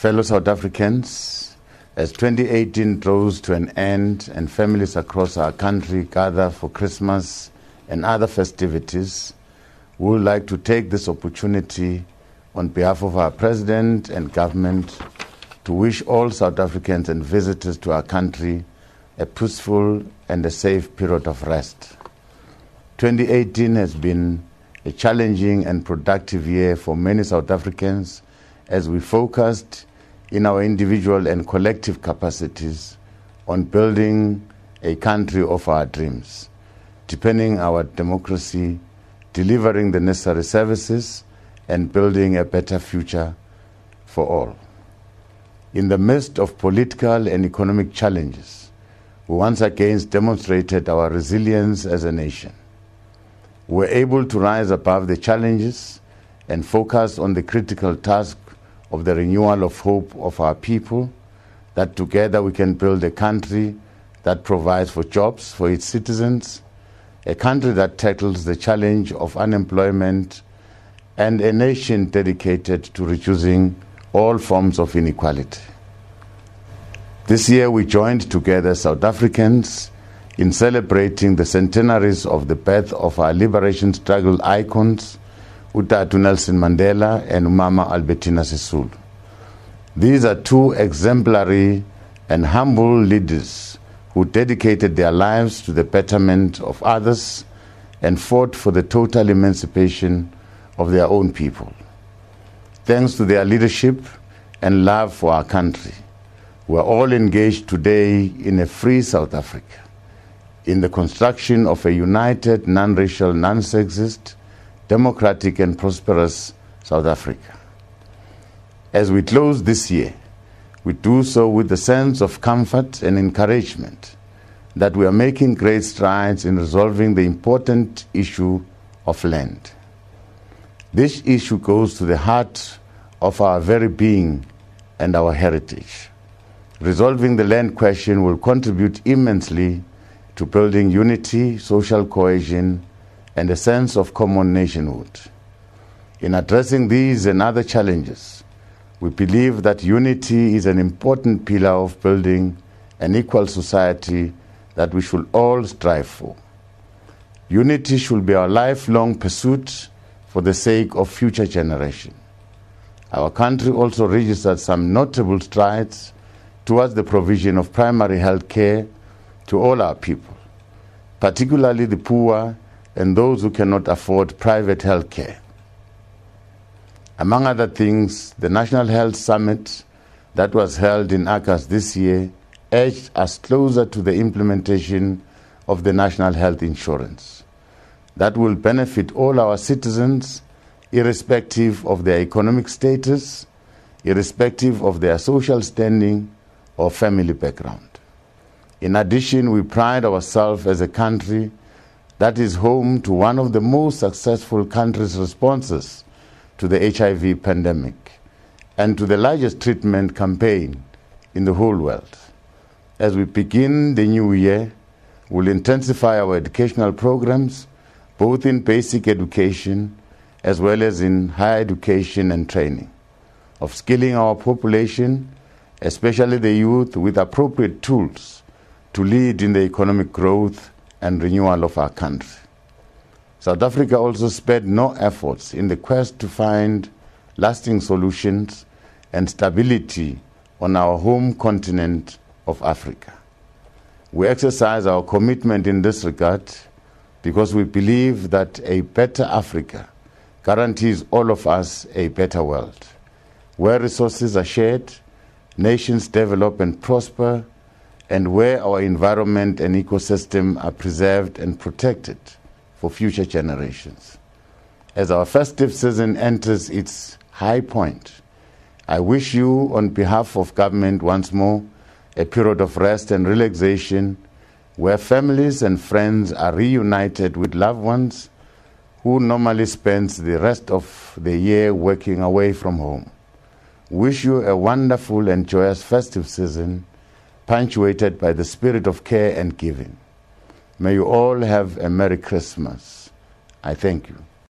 Fellow South Africans, as 2018 draws to an end and families across our country gather for Christmas and other festivities, we would like to take this opportunity on behalf of our President and government to wish all South Africans and visitors to our country a peaceful and a safe period of rest. 2018 has been a challenging and productive year for many South Africans as we focused in our individual and collective capacities on building a country of our dreams, deepening our democracy, delivering the necessary services, and building a better future for all. In the midst of political and economic challenges, we once again demonstrated our resilience as a nation. We were able to rise above the challenges and focus on the critical task of the renewal of hope of our people, that together we can build a country that provides for jobs for its citizens, a country that tackles the challenge of unemployment, and a nation dedicated to reducing all forms of inequality. This year we joined together South Africans in celebrating the centenaries of the birth of our liberation struggle icons, Utatu Nelson Mandela and Mama Albertina Sisulu. These are two exemplary and humble leaders who dedicated their lives to the betterment of others and fought for the total emancipation of their own people. Thanks to their leadership and love for our country, we are all engaged today in a free South Africa, in the construction of a united, non racial, non sexist, democratic, and prosperous South Africa. As we close this year, we do so with the sense of comfort and encouragement that we are making great strides in resolving the important issue of land. This issue goes to the heart of our very being and our heritage. Resolving the land question will contribute immensely to building unity, social cohesion, and a sense of common nationhood. In addressing these and other challenges, we believe that unity is an important pillar of building an equal society that we should all strive for. Unity should be our lifelong pursuit for the sake of future generations. Our country also registered some notable strides towards the provision of primary health care to all our people, particularly the poor and those who cannot afford private health care. Among other things, the National Health Summit that was held in August this year edged us closer to the implementation of the National Health Insurance that will benefit all our citizens, irrespective of their economic status, irrespective of their social standing or family background. In addition, we pride ourselves as a country that is home to one of the most successful countries' responses to the HIV pandemic and to the largest treatment campaign in the whole world. As we begin the new year, we'll intensify our educational programs, both in basic education as well as in higher education and training, of skilling our population, especially the youth, with appropriate tools to lead in the economic growth and renewal of our country. South Africa also spared no efforts in the quest to find lasting solutions and stability on our home continent of Africa. We exercise our commitment in this regard because we believe that a better Africa guarantees all of us a better world, where resources are shared, nations develop and prosper, and where our environment and ecosystem are preserved and protected for future generations. As our festive season enters its high point, I wish you, on behalf of government, once more, a period of rest and relaxation where families and friends are reunited with loved ones who normally spends the rest of the year working away from home. Wish you a wonderful and joyous festive season punctuated by the spirit of care and giving. May you all have a Merry Christmas. I thank you.